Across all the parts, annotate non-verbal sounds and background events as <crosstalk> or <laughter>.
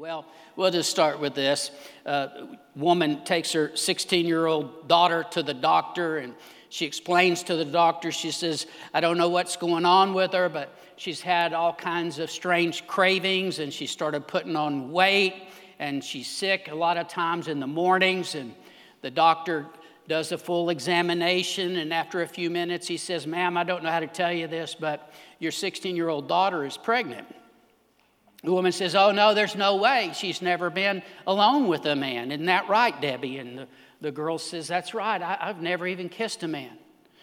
Well, we'll just start with this. Uh, woman takes her 16 year old daughter to the doctor and she explains to the doctor, she says, I don't know what's going on with her, but she's had all kinds of strange cravings and she started putting on weight and she's sick a lot of times in the mornings. And the doctor does a full examination. And after a few minutes, he says, Ma'am, I don't know how to tell you this, but your 16 year old daughter is pregnant. The woman says, Oh, no, there's no way. She's never been alone with a man. Isn't that right, Debbie? And the, the girl says, That's right. I, I've never even kissed a man.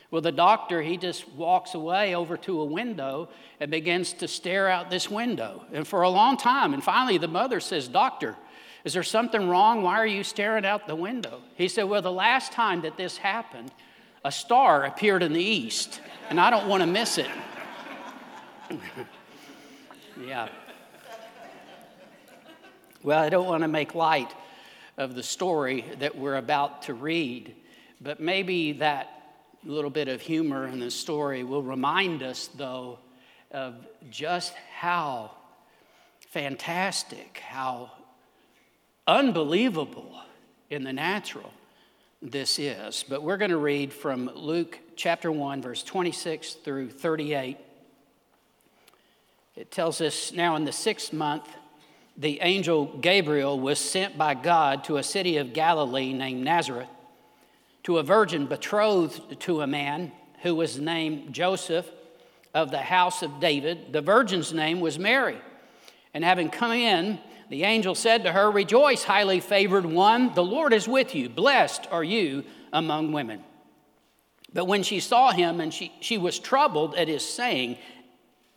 Well, the doctor, he just walks away over to a window and begins to stare out this window. And for a long time, and finally the mother says, Doctor, is there something wrong? Why are you staring out the window? He said, Well, the last time that this happened, a star appeared in the east, and I don't want to miss it. <laughs> yeah. Well, I don't want to make light of the story that we're about to read, but maybe that little bit of humor in the story will remind us, though, of just how fantastic, how unbelievable in the natural this is. But we're going to read from Luke chapter 1, verse 26 through 38. It tells us now in the sixth month, the angel Gabriel was sent by God to a city of Galilee named Nazareth to a virgin betrothed to a man who was named Joseph of the house of David. The virgin's name was Mary. And having come in, the angel said to her, Rejoice, highly favored one, the Lord is with you. Blessed are you among women. But when she saw him, and she, she was troubled at his saying,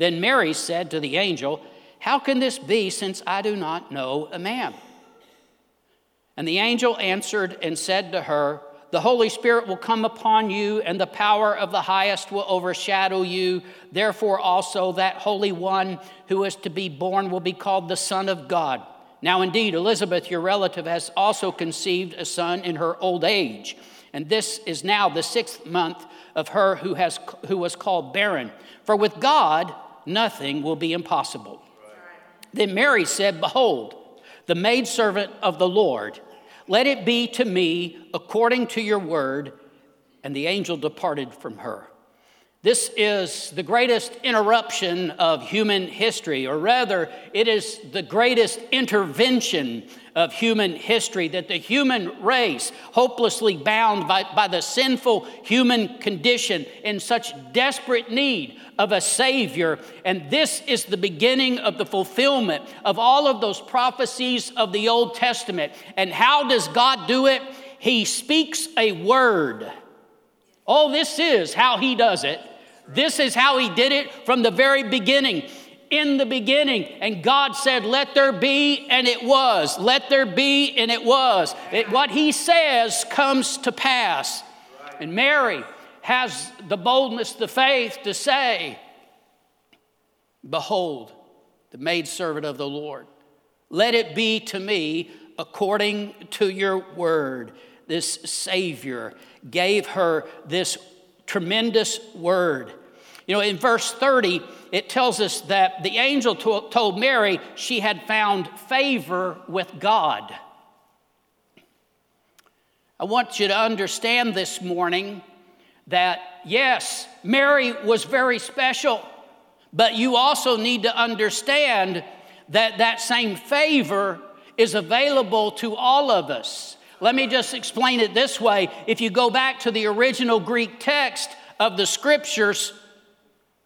Then Mary said to the angel, How can this be since I do not know a man? And the angel answered and said to her, The Holy Spirit will come upon you, and the power of the highest will overshadow you. Therefore, also that Holy One who is to be born will be called the Son of God. Now, indeed, Elizabeth, your relative, has also conceived a son in her old age. And this is now the sixth month of her who, has, who was called barren. For with God, nothing will be impossible. Then Mary said, Behold, the maidservant of the Lord, let it be to me according to your word. And the angel departed from her. This is the greatest interruption of human history, or rather, it is the greatest intervention of human history that the human race, hopelessly bound by, by the sinful human condition, in such desperate need of a Savior. And this is the beginning of the fulfillment of all of those prophecies of the Old Testament. And how does God do it? He speaks a word. Oh, this is how He does it. This is how He did it from the very beginning in the beginning. And God said, Let there be, and it was. Let there be, and it was. It, what He says comes to pass. And Mary has the boldness, the faith to say, Behold, the maidservant of the Lord. Let it be to me according to your word. This Savior gave her this tremendous word. You know, in verse 30, it tells us that the angel told Mary she had found favor with God. I want you to understand this morning that yes, Mary was very special, but you also need to understand that that same favor is available to all of us. Let me just explain it this way. If you go back to the original Greek text of the scriptures,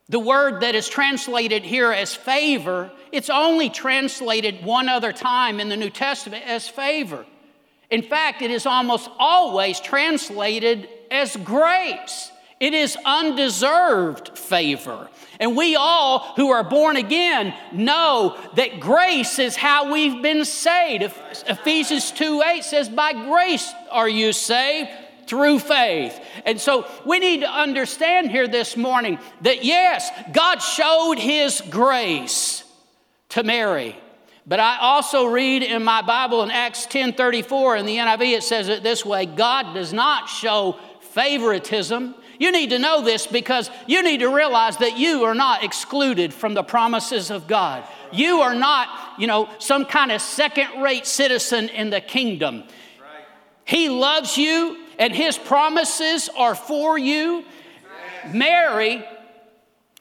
the word that is translated here as favor, it's only translated one other time in the New Testament as favor. In fact, it is almost always translated as grace. It is undeserved favor. And we all who are born again know that grace is how we've been saved. Ephesians 2 8 says, By grace are you saved through faith. And so we need to understand here this morning that yes, God showed his grace to Mary. But I also read in my Bible in Acts 10:34 in the NIV it says it this way, God does not show favoritism. You need to know this because you need to realize that you are not excluded from the promises of God. You are not, you know, some kind of second-rate citizen in the kingdom. He loves you and his promises are for you. Mary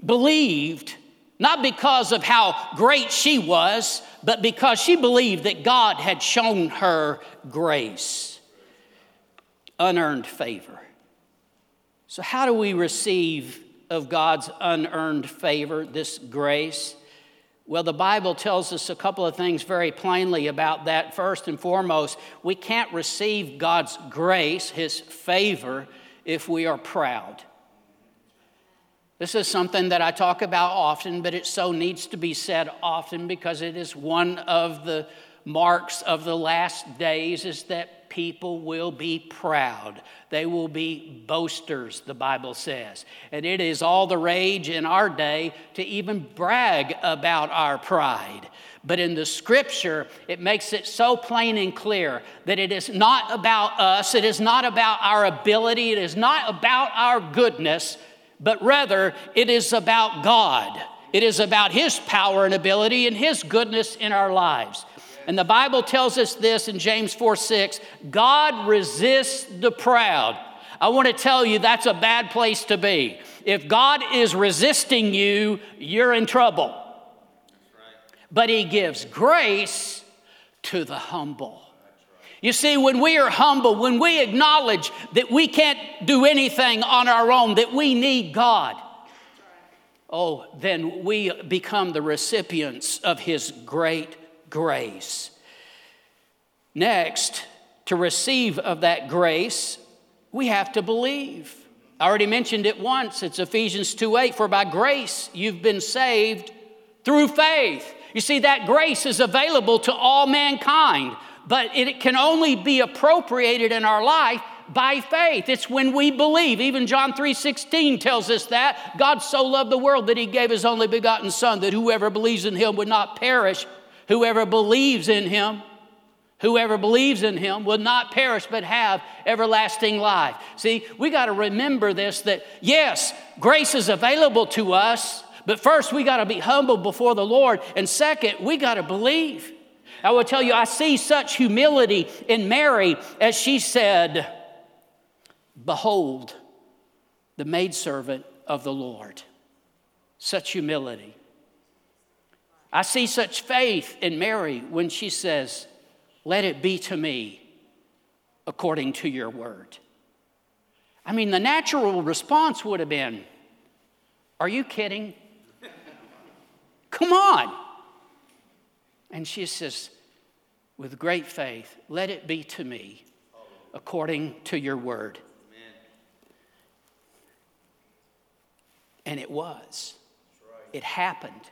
believed not because of how great she was, but because she believed that God had shown her grace, unearned favor. So, how do we receive of God's unearned favor, this grace? Well, the Bible tells us a couple of things very plainly about that. First and foremost, we can't receive God's grace, His favor, if we are proud. This is something that I talk about often, but it so needs to be said often because it is one of the marks of the last days is that people will be proud. They will be boasters, the Bible says. And it is all the rage in our day to even brag about our pride. But in the scripture, it makes it so plain and clear that it is not about us, it is not about our ability, it is not about our goodness, but rather it is about God. It is about His power and ability and His goodness in our lives. And the Bible tells us this in James 4 6 God resists the proud. I want to tell you that's a bad place to be. If God is resisting you, you're in trouble. But He gives grace to the humble. You see, when we are humble, when we acknowledge that we can't do anything on our own, that we need God, oh, then we become the recipients of His great grace. Next, to receive of that grace, we have to believe. I already mentioned it once. It's Ephesians 2 8. For by grace you've been saved through faith. You see, that grace is available to all mankind but it can only be appropriated in our life by faith. It's when we believe. Even John 3:16 tells us that God so loved the world that he gave his only begotten son that whoever believes in him would not perish, whoever believes in him Whoever believes in him will not perish but have everlasting life. See, we got to remember this that yes, grace is available to us, but first we got to be humble before the Lord, and second, we got to believe. I will tell you, I see such humility in Mary as she said, Behold, the maidservant of the Lord. Such humility. I see such faith in Mary when she says, Let it be to me according to your word. I mean, the natural response would have been, Are you kidding? Come on. And she says, with great faith, let it be to me according to your word. And it was. It happened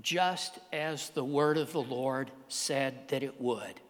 just as the word of the Lord said that it would.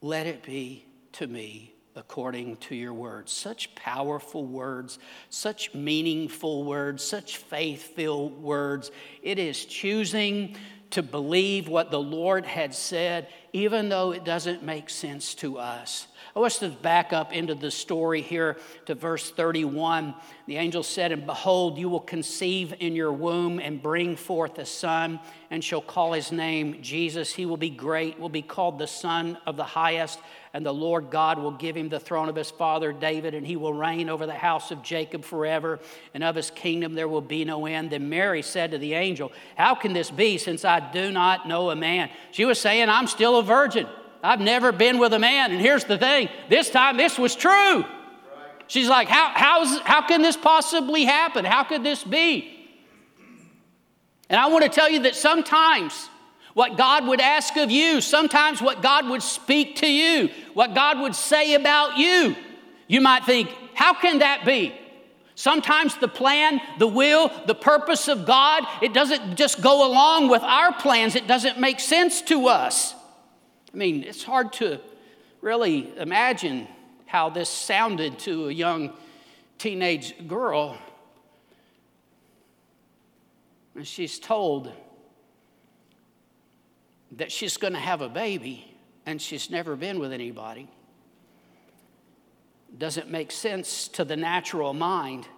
Let it be to me according to your words. Such powerful words, such meaningful words, such faith filled words. It is choosing to believe what the Lord had said, even though it doesn't make sense to us. I want us to back up into the story here to verse 31. The angel said, And behold, you will conceive in your womb and bring forth a son, and shall call his name Jesus. He will be great, will be called the Son of the Highest and the Lord God will give him the throne of his father David, and he will reign over the house of Jacob forever, and of his kingdom there will be no end. Then Mary said to the angel, How can this be since I do not know a man? She was saying, I'm still a virgin. I've never been with a man. And here's the thing this time this was true. She's like, how, how's, how can this possibly happen? How could this be? And I want to tell you that sometimes what God would ask of you, sometimes what God would speak to you, what God would say about you. You might think, how can that be? Sometimes the plan, the will, the purpose of God, it doesn't just go along with our plans. It doesn't make sense to us. I mean, it's hard to really imagine how this sounded to a young teenage girl. And she's told that she's going to have a baby and she's never been with anybody doesn't make sense to the natural mind.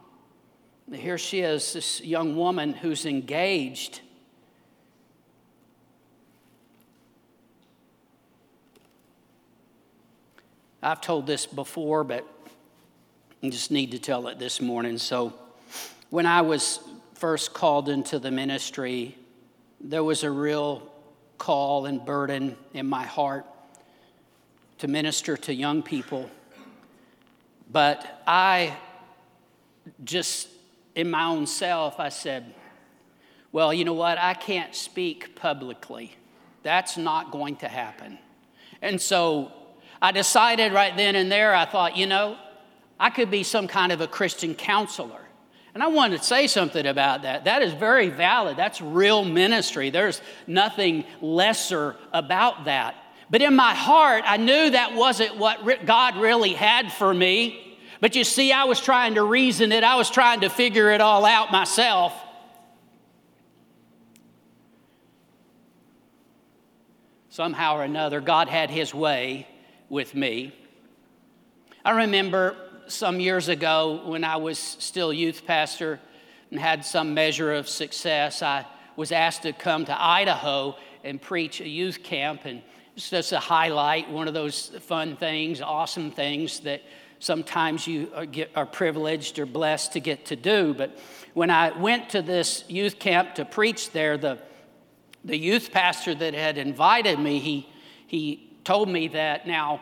Here she is, this young woman who's engaged. I've told this before, but I just need to tell it this morning. So, when I was first called into the ministry, there was a real call and burden in my heart to minister to young people. But I just, in my own self, I said, well, you know what? I can't speak publicly. That's not going to happen. And so I decided right then and there, I thought, you know, I could be some kind of a Christian counselor. And I wanted to say something about that. That is very valid. That's real ministry. There's nothing lesser about that. But in my heart, I knew that wasn't what God really had for me. But you see, I was trying to reason it, I was trying to figure it all out myself. Somehow or another, God had His way with me. I remember some years ago when I was still youth pastor and had some measure of success, I was asked to come to Idaho and preach a youth camp. And it's just a highlight, one of those fun things, awesome things that sometimes you are, get, are privileged or blessed to get to do. But when I went to this youth camp to preach there, the, the youth pastor that had invited me, he, he told me that now,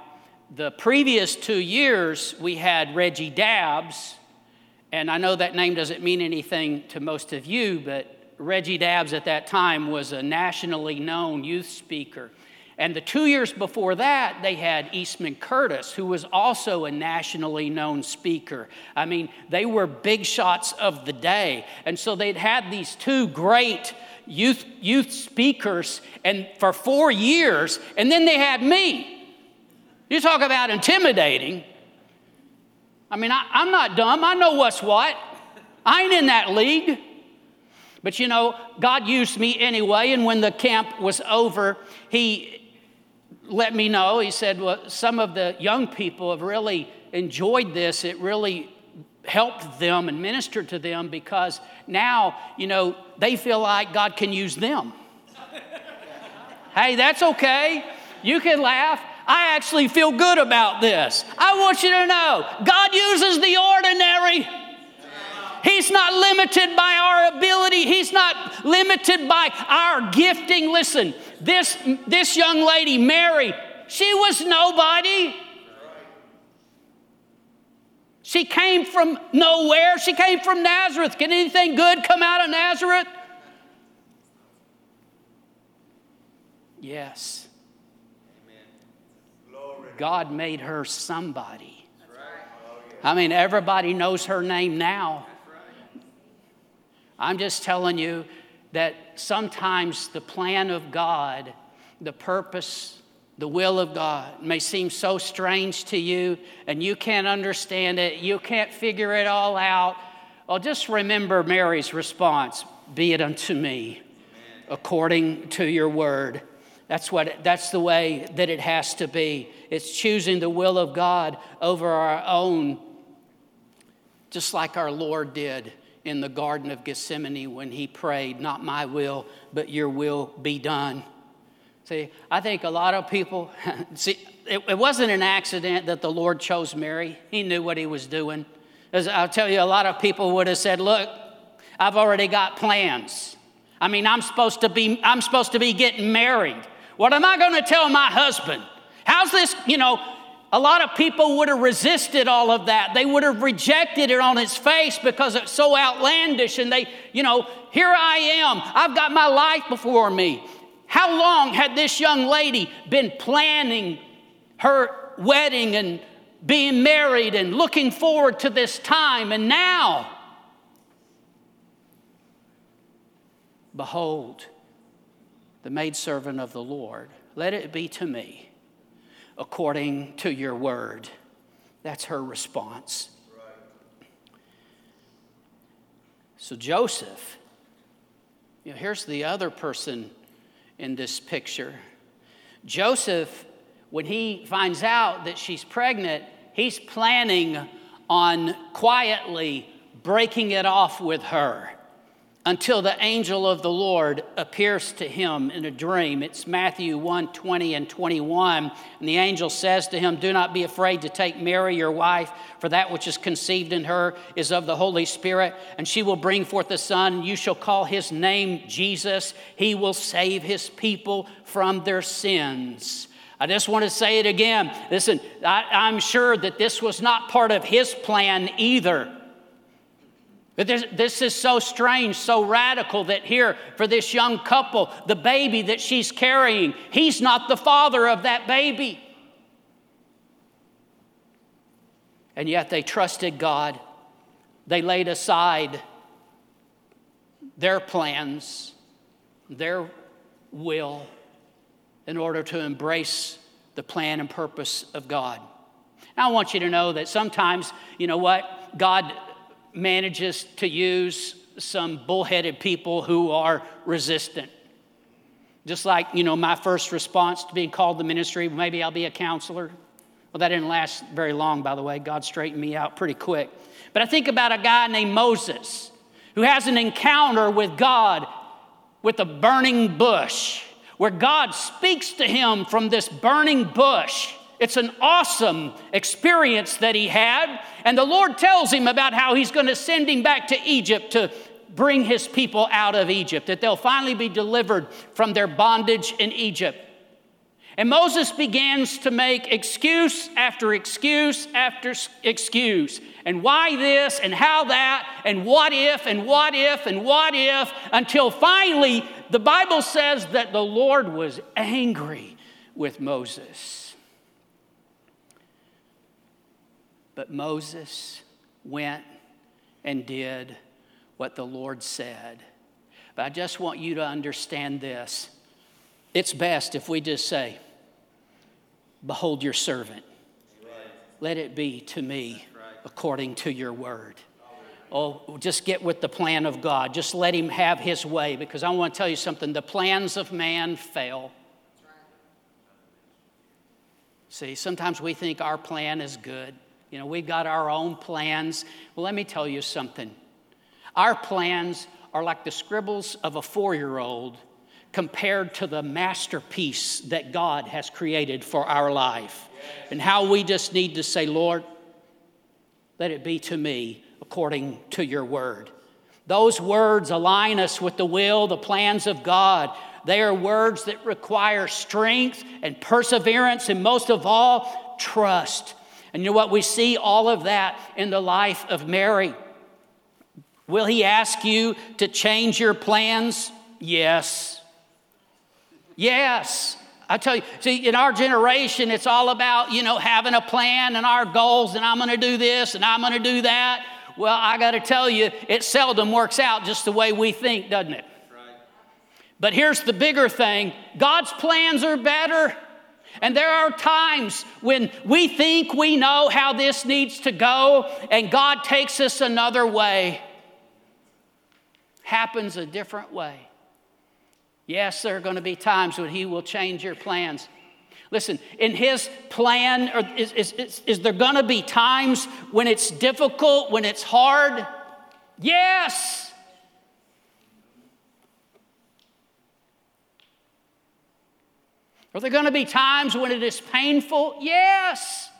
the previous two years we had Reggie Dabbs, and I know that name doesn't mean anything to most of you, but Reggie Dabbs at that time was a nationally known youth speaker. And the two years before that, they had Eastman Curtis, who was also a nationally known speaker. I mean, they were big shots of the day. And so they'd had these two great youth, youth speakers and for four years, and then they had me. You talk about intimidating. I mean, I, I'm not dumb. I know what's what. I ain't in that league. But you know, God used me anyway, and when the camp was over, He let me know. He said, Well, some of the young people have really enjoyed this. It really helped them and ministered to them because now, you know, they feel like God can use them. hey, that's okay. You can laugh. I actually feel good about this. I want you to know God uses the ordinary. He's not limited by our ability. He's not limited by our gifting. Listen, this, this young lady, Mary, she was nobody. She came from nowhere. She came from Nazareth. Can anything good come out of Nazareth? Yes. God made her somebody. I mean, everybody knows her name now. I'm just telling you that sometimes the plan of God, the purpose, the will of God may seem so strange to you and you can't understand it, you can't figure it all out. Well, just remember Mary's response be it unto me according to your word. That's, what, that's the way that it has to be. It's choosing the will of God over our own, just like our Lord did in the Garden of Gethsemane when he prayed, Not my will, but your will be done. See, I think a lot of people, <laughs> see, it, it, wasn't an accident that the Lord chose Mary. He knew what he was doing. As I'll tell you, a lot of people would have said, Look, I've already got plans. I mean, I'm supposed to be, I'm supposed to be getting married. What am I going to tell my husband? How's this, you know, a lot of people would have resisted all of that. They would have rejected it on its face because it's so outlandish. And they, you know, here I am. I've got my life before me. How long had this young lady been planning her wedding and being married and looking forward to this time. And now, behold, the maidservant of the Lord, let it be to me according to your word. That's her response. So, Joseph, you know, here's the other person in this picture. Joseph, when he finds out that she's pregnant, he's planning on quietly breaking it off with her until the angel of the Lord appears to him in a dream. It's Matthew 1 20 and 21. And the angel says to him, Do not be afraid to take Mary, your wife, for that which is conceived in her is of the Holy Spirit, and she will bring forth a son. You shall call his name Jesus. He will save his people from their sins. I just want to say it again. Listen, I, I'm sure that this was not part of his plan either. But this, this is so strange, so radical that here, for this young couple, the baby that she's carrying, he's not the father of that baby. And yet they trusted God. They laid aside their plans, their will, in order to embrace the plan and purpose of God. Now, I want you to know that sometimes, you know what? God manages to use some bullheaded people who are resistant. Just like, you know, my first response to being called to ministry, maybe I'll be a counselor. Well, that didn't last very long, by the way. God straightened me out pretty quick. But I think about a guy named Moses who has an encounter with God with a burning bush, where God speaks to him from this burning bush it's an awesome experience that he had. And the Lord tells him about how he's going to send him back to Egypt to bring his people out of Egypt, that they'll finally be delivered from their bondage in Egypt. And Moses begins to make excuse after excuse after excuse. And why this and how that and what if and what if and what if until finally the Bible says that the Lord was angry with Moses. But Moses went and did what the Lord said. But I just want you to understand this. It's best if we just say, Behold your servant. Let it be to me according to your word. Oh, just get with the plan of God. Just let Him have His way because I want to tell you something the plans of man fail. See, sometimes we think our plan is good. You know, we've got our own plans. Well, let me tell you something. Our plans are like the scribbles of a four year old compared to the masterpiece that God has created for our life. And how we just need to say, Lord, let it be to me according to your word. Those words align us with the will, the plans of God. They are words that require strength and perseverance, and most of all, trust. And you know what? We see all of that in the life of Mary. Will he ask you to change your plans? Yes. Yes. I tell you, see, in our generation, it's all about, you know, having a plan and our goals, and I'm going to do this and I'm going to do that. Well, I got to tell you, it seldom works out just the way we think, doesn't it? Right. But here's the bigger thing God's plans are better. And there are times when we think we know how this needs to go, and God takes us another way. Happens a different way. Yes, there are going to be times when He will change your plans. Listen, in His plan, is, is, is, is there going to be times when it's difficult, when it's hard? Yes. Are there going to be times when it is painful? Yes.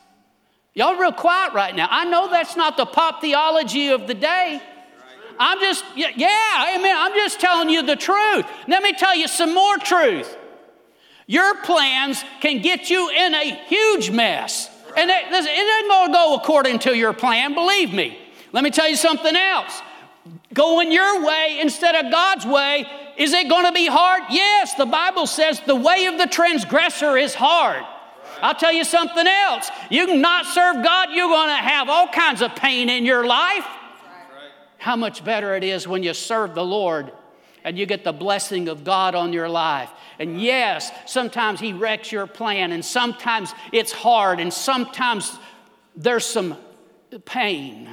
Y'all real quiet right now. I know that's not the pop theology of the day. I'm just, yeah, amen. I'm just telling you the truth. Let me tell you some more truth. Your plans can get you in a huge mess. And it, it isn't going to go according to your plan, believe me. Let me tell you something else. Going your way instead of God's way is it going to be hard? Yes, the Bible says the way of the transgressor is hard. I'll tell you something else. You cannot serve God, you're going to have all kinds of pain in your life. How much better it is when you serve the Lord and you get the blessing of God on your life. And yes, sometimes He wrecks your plan, and sometimes it's hard, and sometimes there's some pain,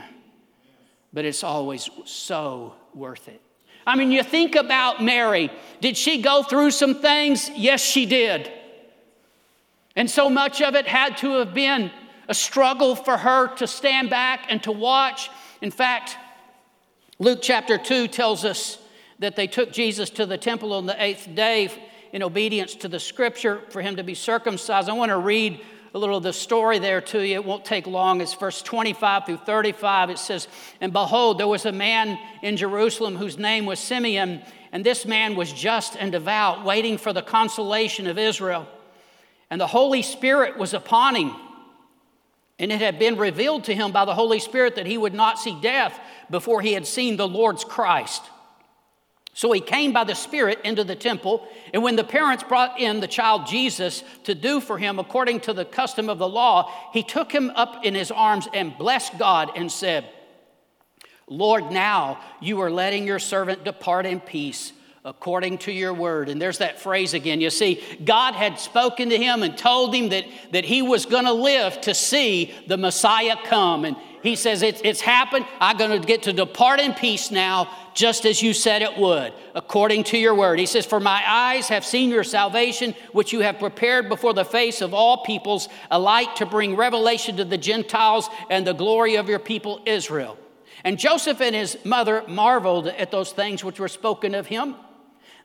but it's always so worth it. I mean, you think about Mary. Did she go through some things? Yes, she did. And so much of it had to have been a struggle for her to stand back and to watch. In fact, Luke chapter 2 tells us that they took Jesus to the temple on the eighth day in obedience to the scripture for him to be circumcised. I want to read a little of the story there to you. It won't take long. It's verse 25 through 35. It says, And behold, there was a man in Jerusalem whose name was Simeon, and this man was just and devout, waiting for the consolation of Israel. And the Holy Spirit was upon him. And it had been revealed to him by the Holy Spirit that he would not see death before he had seen the Lord's Christ. So he came by the Spirit into the temple, and when the parents brought in the child Jesus to do for him according to the custom of the law, he took him up in his arms and blessed God and said, Lord, now you are letting your servant depart in peace according to your word. And there's that phrase again. You see, God had spoken to him and told him that, that he was going to live to see the Messiah come. And he says, It's, it's happened. I'm going to get to depart in peace now, just as you said it would, according to your word. He says, For my eyes have seen your salvation, which you have prepared before the face of all peoples, a light to bring revelation to the Gentiles and the glory of your people Israel. And Joseph and his mother marveled at those things which were spoken of him.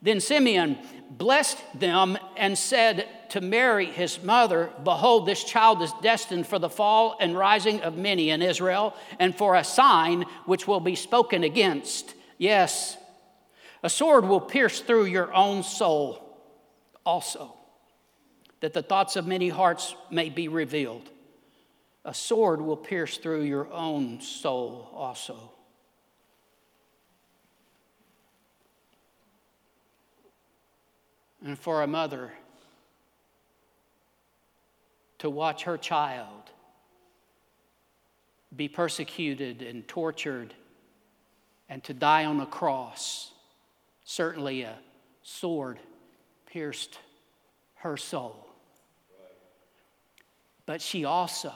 Then Simeon blessed them and said to Mary, his mother, Behold, this child is destined for the fall and rising of many in Israel, and for a sign which will be spoken against. Yes, a sword will pierce through your own soul also, that the thoughts of many hearts may be revealed. A sword will pierce through your own soul also. And for a mother to watch her child be persecuted and tortured and to die on a cross. Certainly, a sword pierced her soul. But she also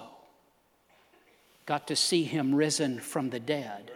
got to see him risen from the dead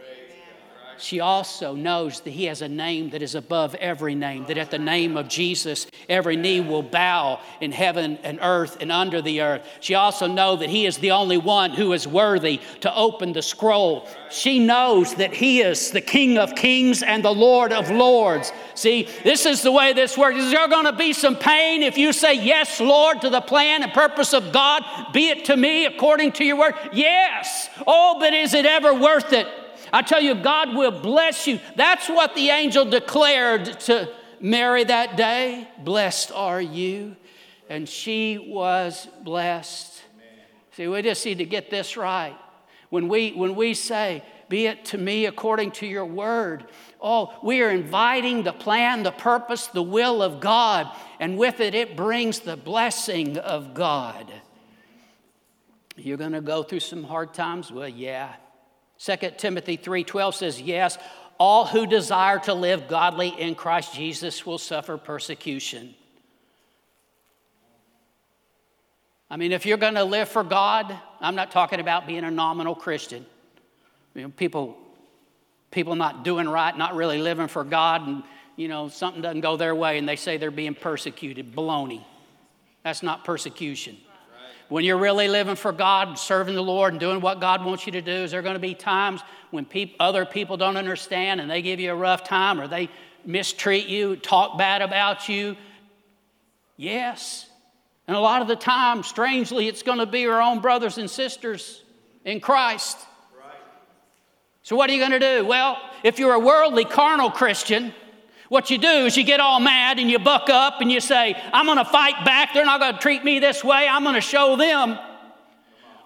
she also knows that he has a name that is above every name, that at the name of Jesus, every knee will bow in heaven and earth and under the earth. She also knows that he is the only one who is worthy to open the scroll. She knows that he is the King of kings and the Lord of lords. See, this is the way this works. Is there going to be some pain if you say, Yes, Lord, to the plan and purpose of God? Be it to me according to your word? Yes. Oh, but is it ever worth it? I tell you, God will bless you. That's what the angel declared to Mary that day. Blessed are you. And she was blessed. Amen. See, we just need to get this right. When we, when we say, Be it to me according to your word, oh, we are inviting the plan, the purpose, the will of God. And with it, it brings the blessing of God. You're going to go through some hard times? Well, yeah. 2 Timothy 3:12 says, "Yes, all who desire to live godly in Christ Jesus will suffer persecution." I mean, if you're going to live for God, I'm not talking about being a nominal Christian. You know, people, people not doing right, not really living for God, and you know something doesn't go their way, and they say they're being persecuted. Baloney. That's not persecution. When you're really living for God, and serving the Lord, and doing what God wants you to do, is there going to be times when peop- other people don't understand and they give you a rough time or they mistreat you, talk bad about you? Yes. And a lot of the time, strangely, it's going to be our own brothers and sisters in Christ. Right. So, what are you going to do? Well, if you're a worldly, carnal Christian, what you do is you get all mad and you buck up and you say, I'm going to fight back. They're not going to treat me this way. I'm going to show them.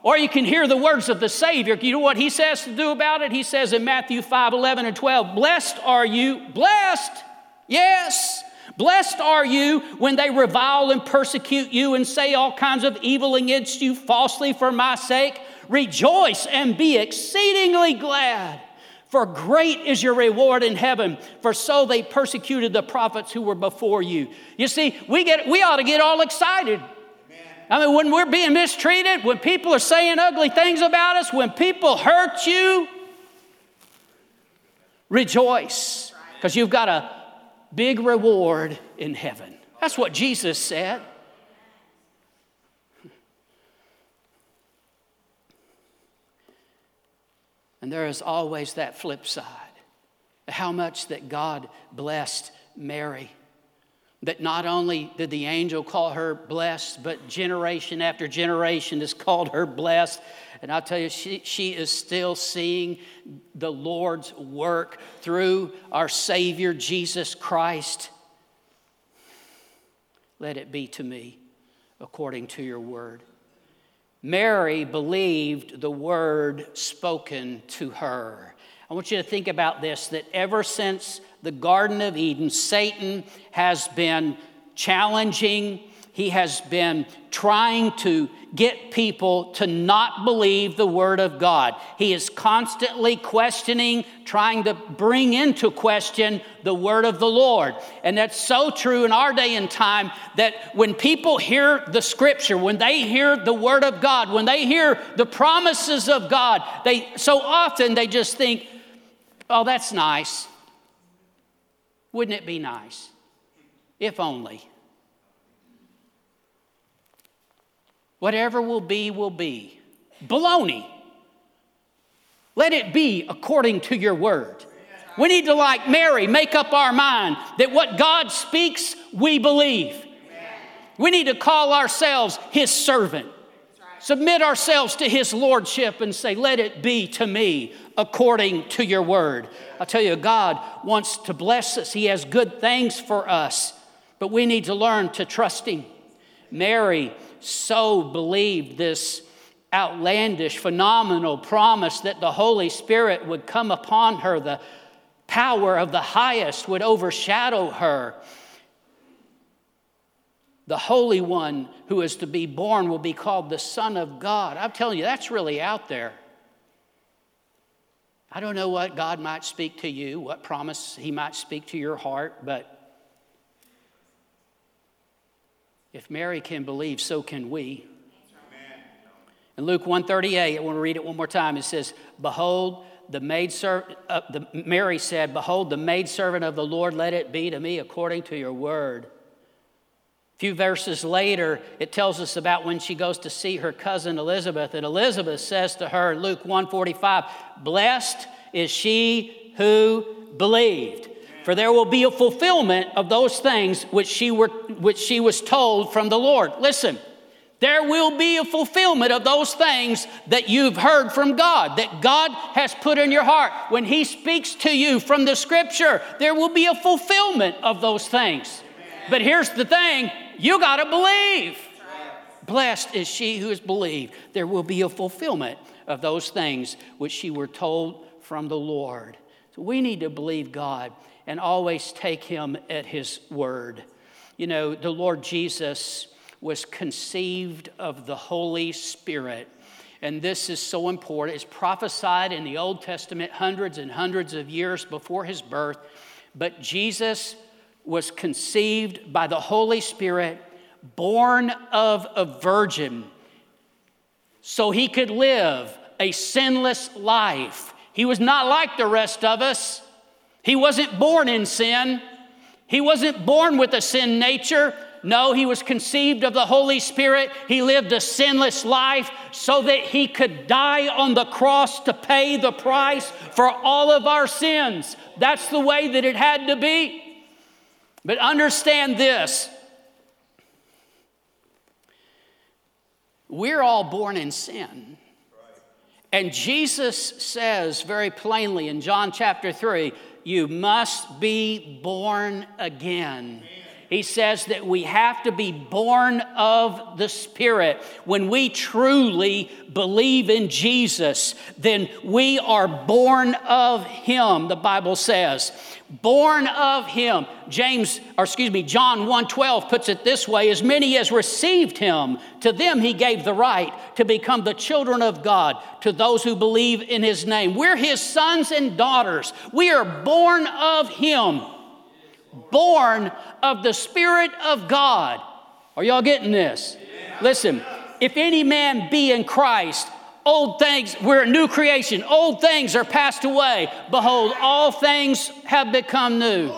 Or you can hear the words of the Savior. You know what he says to do about it? He says in Matthew 5 11 and 12, Blessed are you, blessed, yes, Blessed are you when they revile and persecute you and say all kinds of evil against you falsely for my sake. Rejoice and be exceedingly glad, for great is your reward in heaven, for so they persecuted the prophets who were before you. You see, we, get, we ought to get all excited. I mean, when we're being mistreated, when people are saying ugly things about us, when people hurt you, rejoice, because you've got a big reward in heaven. That's what Jesus said. And there is always that flip side how much that God blessed Mary. That not only did the angel call her blessed, but generation after generation has called her blessed. And I'll tell you, she, she is still seeing the Lord's work through our Savior Jesus Christ. Let it be to me according to your word. Mary believed the word spoken to her. I want you to think about this that ever since the Garden of Eden, Satan has been challenging, he has been trying to get people to not believe the Word of God. He is constantly questioning, trying to bring into question the Word of the Lord. And that's so true in our day and time that when people hear the Scripture, when they hear the Word of God, when they hear the promises of God, they so often they just think, oh, that's nice. Wouldn't it be nice? If only. Whatever will be, will be. Baloney. Let it be according to your word. We need to, like Mary, make up our mind that what God speaks, we believe. We need to call ourselves His servant, submit ourselves to His lordship, and say, Let it be to me according to your word. I tell you, God wants to bless us, He has good things for us, but we need to learn to trust Him. Mary so believed this outlandish, phenomenal promise that the Holy Spirit would come upon her, the power of the highest would overshadow her. The Holy One who is to be born will be called the Son of God. I'm telling you, that's really out there. I don't know what God might speak to you, what promise He might speak to your heart, but If Mary can believe, so can we. Amen. In Luke 138, I want to read it one more time. It says, Behold, the maid servant, uh, the, Mary said, Behold, the maidservant of the Lord, let it be to me according to your word. A few verses later, it tells us about when she goes to see her cousin Elizabeth, and Elizabeth says to her, Luke 145, Blessed is she who believed for there will be a fulfillment of those things which she, were, which she was told from the Lord. Listen, there will be a fulfillment of those things that you've heard from God, that God has put in your heart. When He speaks to you from the scripture, there will be a fulfillment of those things. But here's the thing you got to believe. Blessed is she who has believed. There will be a fulfillment of those things which she were told from the Lord. So we need to believe God and always take him at his word. You know, the Lord Jesus was conceived of the Holy Spirit. And this is so important. It's prophesied in the Old Testament hundreds and hundreds of years before his birth. But Jesus was conceived by the Holy Spirit, born of a virgin, so he could live a sinless life. He was not like the rest of us. He wasn't born in sin. He wasn't born with a sin nature. No, he was conceived of the Holy Spirit. He lived a sinless life so that he could die on the cross to pay the price for all of our sins. That's the way that it had to be. But understand this we're all born in sin. And Jesus says very plainly in John chapter 3 you must be born again. He says that we have to be born of the Spirit. When we truly believe in Jesus, then we are born of Him, the Bible says. Born of Him. James, or excuse me, John 1:12 puts it this way: as many as received him, to them he gave the right to become the children of God, to those who believe in his name. We're his sons and daughters. We are born of him born of the Spirit of God. Are y'all getting this? Listen, if any man be in Christ, old things, we're a new creation. Old things are passed away. Behold, all things have become new.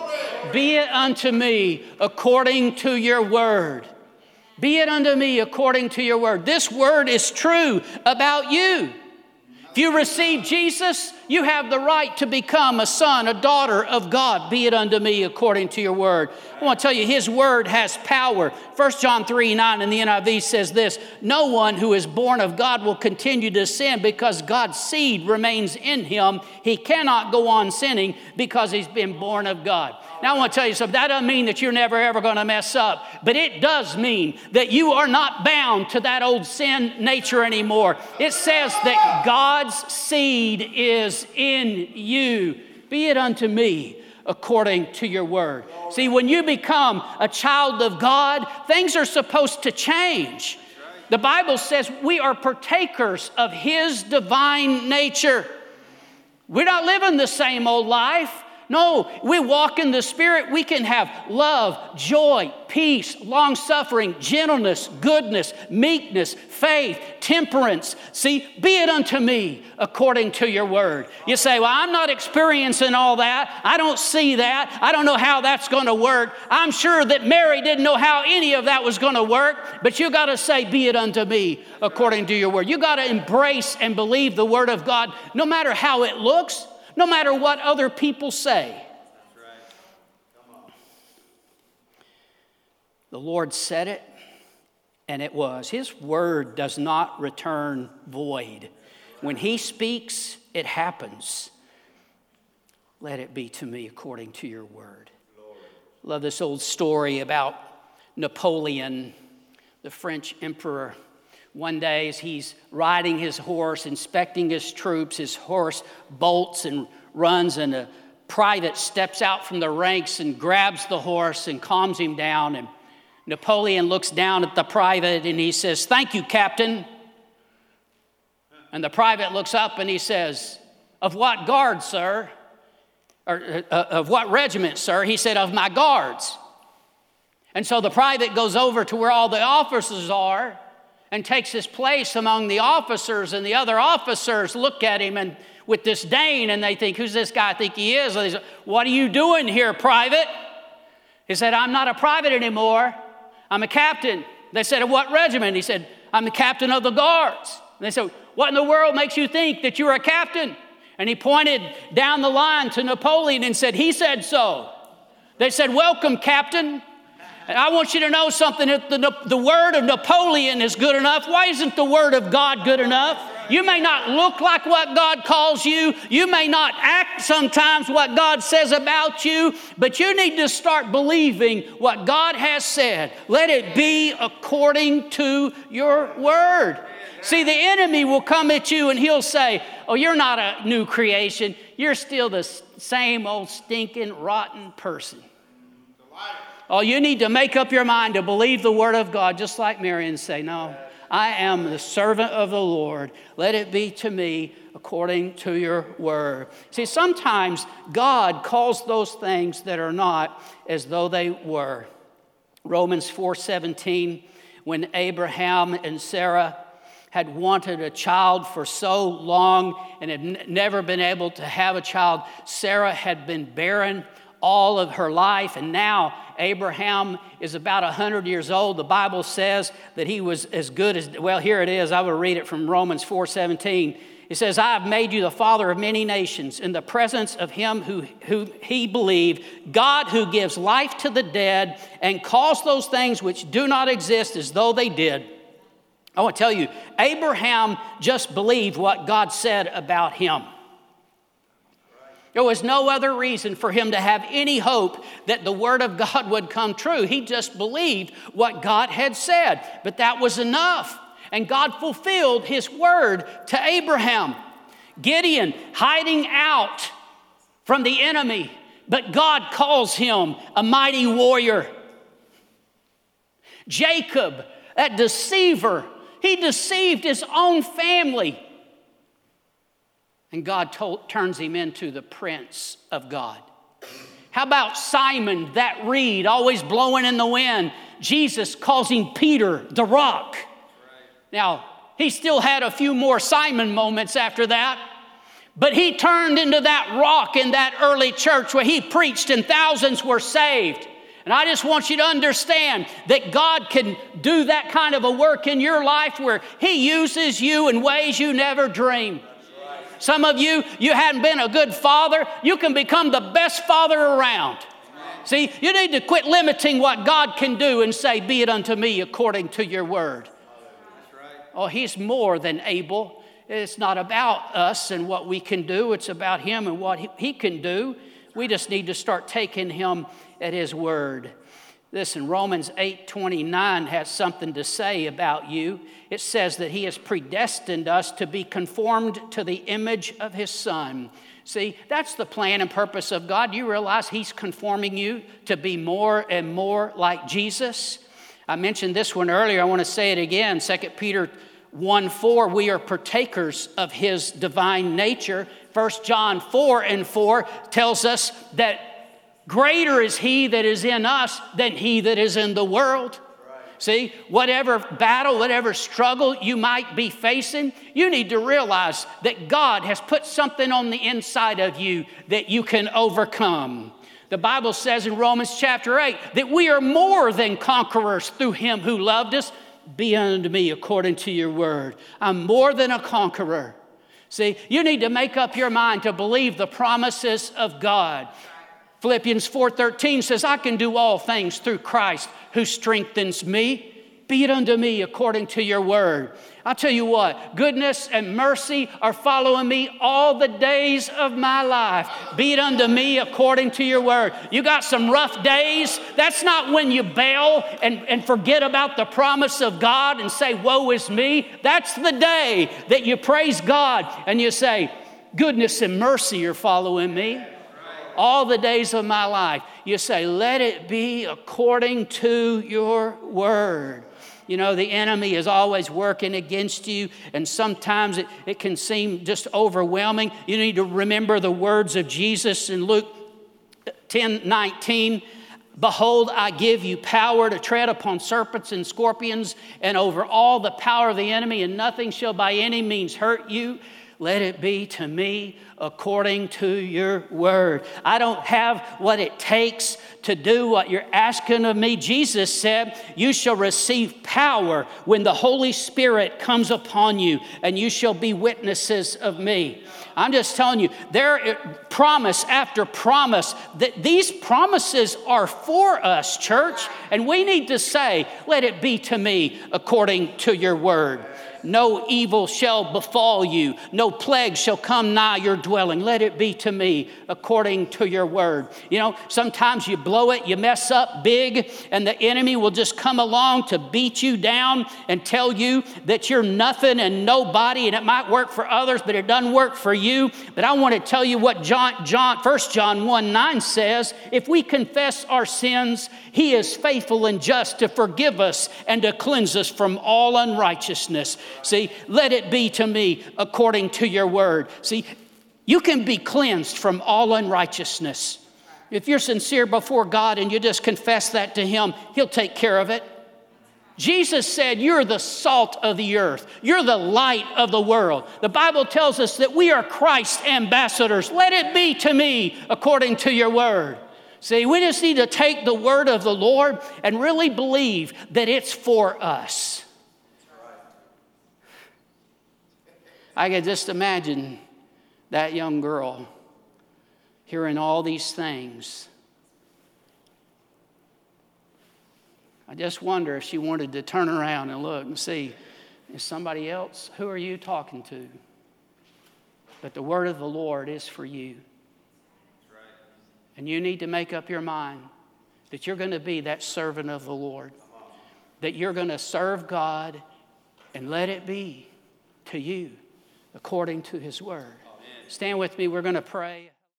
Be it unto me according to your word. Be it unto me according to your word. This word is true about you. If you receive Jesus, you have the right to become a son, a daughter of God. Be it unto me according to your word. I want to tell you, his word has power. 1 John 3 9 in the NIV says this No one who is born of God will continue to sin because God's seed remains in him. He cannot go on sinning because he's been born of God. Now, I want to tell you something. That doesn't mean that you're never ever going to mess up, but it does mean that you are not bound to that old sin nature anymore. It says that God's seed is in you. Be it unto me according to your word. See, when you become a child of God, things are supposed to change. The Bible says we are partakers of His divine nature. We're not living the same old life. No, we walk in the Spirit, we can have love, joy, peace, long suffering, gentleness, goodness, meekness, faith, temperance. See, be it unto me according to your word. You say, Well, I'm not experiencing all that. I don't see that. I don't know how that's going to work. I'm sure that Mary didn't know how any of that was going to work, but you got to say, Be it unto me according to your word. You got to embrace and believe the word of God no matter how it looks no matter what other people say. The Lord said it, and it was. His word does not return void. When He speaks, it happens. Let it be to me according to your word. Love this old story about Napoleon, the French emperor. One day, as he's riding his horse, inspecting his troops, his horse bolts and runs, and a private steps out from the ranks and grabs the horse and calms him down. And Napoleon looks down at the private and he says, Thank you, Captain. And the private looks up and he says, Of what guard, sir? Or uh, of what regiment, sir? He said, Of my guards. And so the private goes over to where all the officers are and takes his place among the officers, and the other officers look at him and with disdain and they think, Who's this guy I think he is? Say, What are you doing here, private? He said, I'm not a private anymore. I'm a captain. They said, Of What regiment? He said, I'm the captain of the guards. And they said, What in the world makes you think that you're a captain? And he pointed down the line to Napoleon and said, He said so. They said, Welcome, Captain. I want you to know something. If the, the word of Napoleon is good enough, why isn't the word of God good enough? You may not look like what God calls you. You may not act sometimes what God says about you, but you need to start believing what God has said. Let it be according to your word. See, the enemy will come at you and he'll say, Oh, you're not a new creation. You're still the same old stinking, rotten person. Oh, you need to make up your mind to believe the word of God, just like Mary, and say, No, I am the servant of the Lord. Let it be to me according to your word. See, sometimes God calls those things that are not as though they were. Romans 4:17 when Abraham and Sarah had wanted a child for so long and had n- never been able to have a child. Sarah had been barren all of her life, and now Abraham is about 100 years old. The Bible says that he was as good as, well, here it is. I will read it from Romans 4 17. It says, I have made you the father of many nations in the presence of him who, who he believed, God who gives life to the dead and calls those things which do not exist as though they did. I want to tell you, Abraham just believed what God said about him. There was no other reason for him to have any hope that the word of God would come true. He just believed what God had said, but that was enough. And God fulfilled his word to Abraham. Gideon hiding out from the enemy, but God calls him a mighty warrior. Jacob, that deceiver, he deceived his own family. And God told, turns him into the prince of God. How about Simon, that reed always blowing in the wind? Jesus calls him Peter, the rock. Now, he still had a few more Simon moments after that, but he turned into that rock in that early church where he preached and thousands were saved. And I just want you to understand that God can do that kind of a work in your life where He uses you in ways you never dreamed. Some of you, you hadn't been a good father, you can become the best father around. See, you need to quit limiting what God can do and say, Be it unto me according to your word. Oh, He's more than able. It's not about us and what we can do, it's about Him and what He, he can do. We just need to start taking Him at His word. Listen, Romans 8 29 has something to say about you. It says that He has predestined us to be conformed to the image of His Son. See, that's the plan and purpose of God. You realize He's conforming you to be more and more like Jesus. I mentioned this one earlier. I want to say it again. 2 Peter 1 4, we are partakers of His divine nature. 1 John 4 and 4 tells us that Greater is he that is in us than he that is in the world. See, whatever battle, whatever struggle you might be facing, you need to realize that God has put something on the inside of you that you can overcome. The Bible says in Romans chapter 8 that we are more than conquerors through him who loved us. Be unto me according to your word. I'm more than a conqueror. See, you need to make up your mind to believe the promises of God. Philippians 4:13 says, "I can do all things through Christ who strengthens me. Be it unto me according to your word." I'll tell you what, goodness and mercy are following me all the days of my life. Be it unto me according to your word. You got some rough days? That's not when you bail and, and forget about the promise of God and say, Woe is me. That's the day that you praise God and you say, Goodness and mercy are following me all the days of my life. You say, Let it be according to your word. You know, the enemy is always working against you, and sometimes it, it can seem just overwhelming. You need to remember the words of Jesus in Luke 10 19. Behold, I give you power to tread upon serpents and scorpions and over all the power of the enemy, and nothing shall by any means hurt you. Let it be to me according to your word. I don't have what it takes to do what you're asking of me. Jesus said, You shall receive power when the Holy Spirit comes upon you, and you shall be witnesses of me. I'm just telling you, there promise after promise that these promises are for us, church, and we need to say, Let it be to me according to your word. No evil shall befall you, no plague shall come nigh your dwelling. Let it be to me according to your word. You know, sometimes you blow it, you mess up big, and the enemy will just come along to beat you down and tell you that you're nothing and nobody, and it might work for others, but it doesn't work for you. But I want to tell you what John, John 1 John 1 9 says if we confess our sins, he is faithful and just to forgive us and to cleanse us from all unrighteousness. See, let it be to me according to your word. See, you can be cleansed from all unrighteousness. If you're sincere before God and you just confess that to Him, He'll take care of it. Jesus said, You're the salt of the earth. You're the light of the world. The Bible tells us that we are Christ's ambassadors. Let it be to me according to your word. See, we just need to take the word of the Lord and really believe that it's for us. I could just imagine that young girl hearing all these things. I just wonder if she wanted to turn around and look and see is somebody else? Who are you talking to? But the word of the Lord is for you. And you need to make up your mind that you're going to be that servant of the Lord, that you're going to serve God and let it be to you according to his word. Amen. Stand with me. We're going to pray.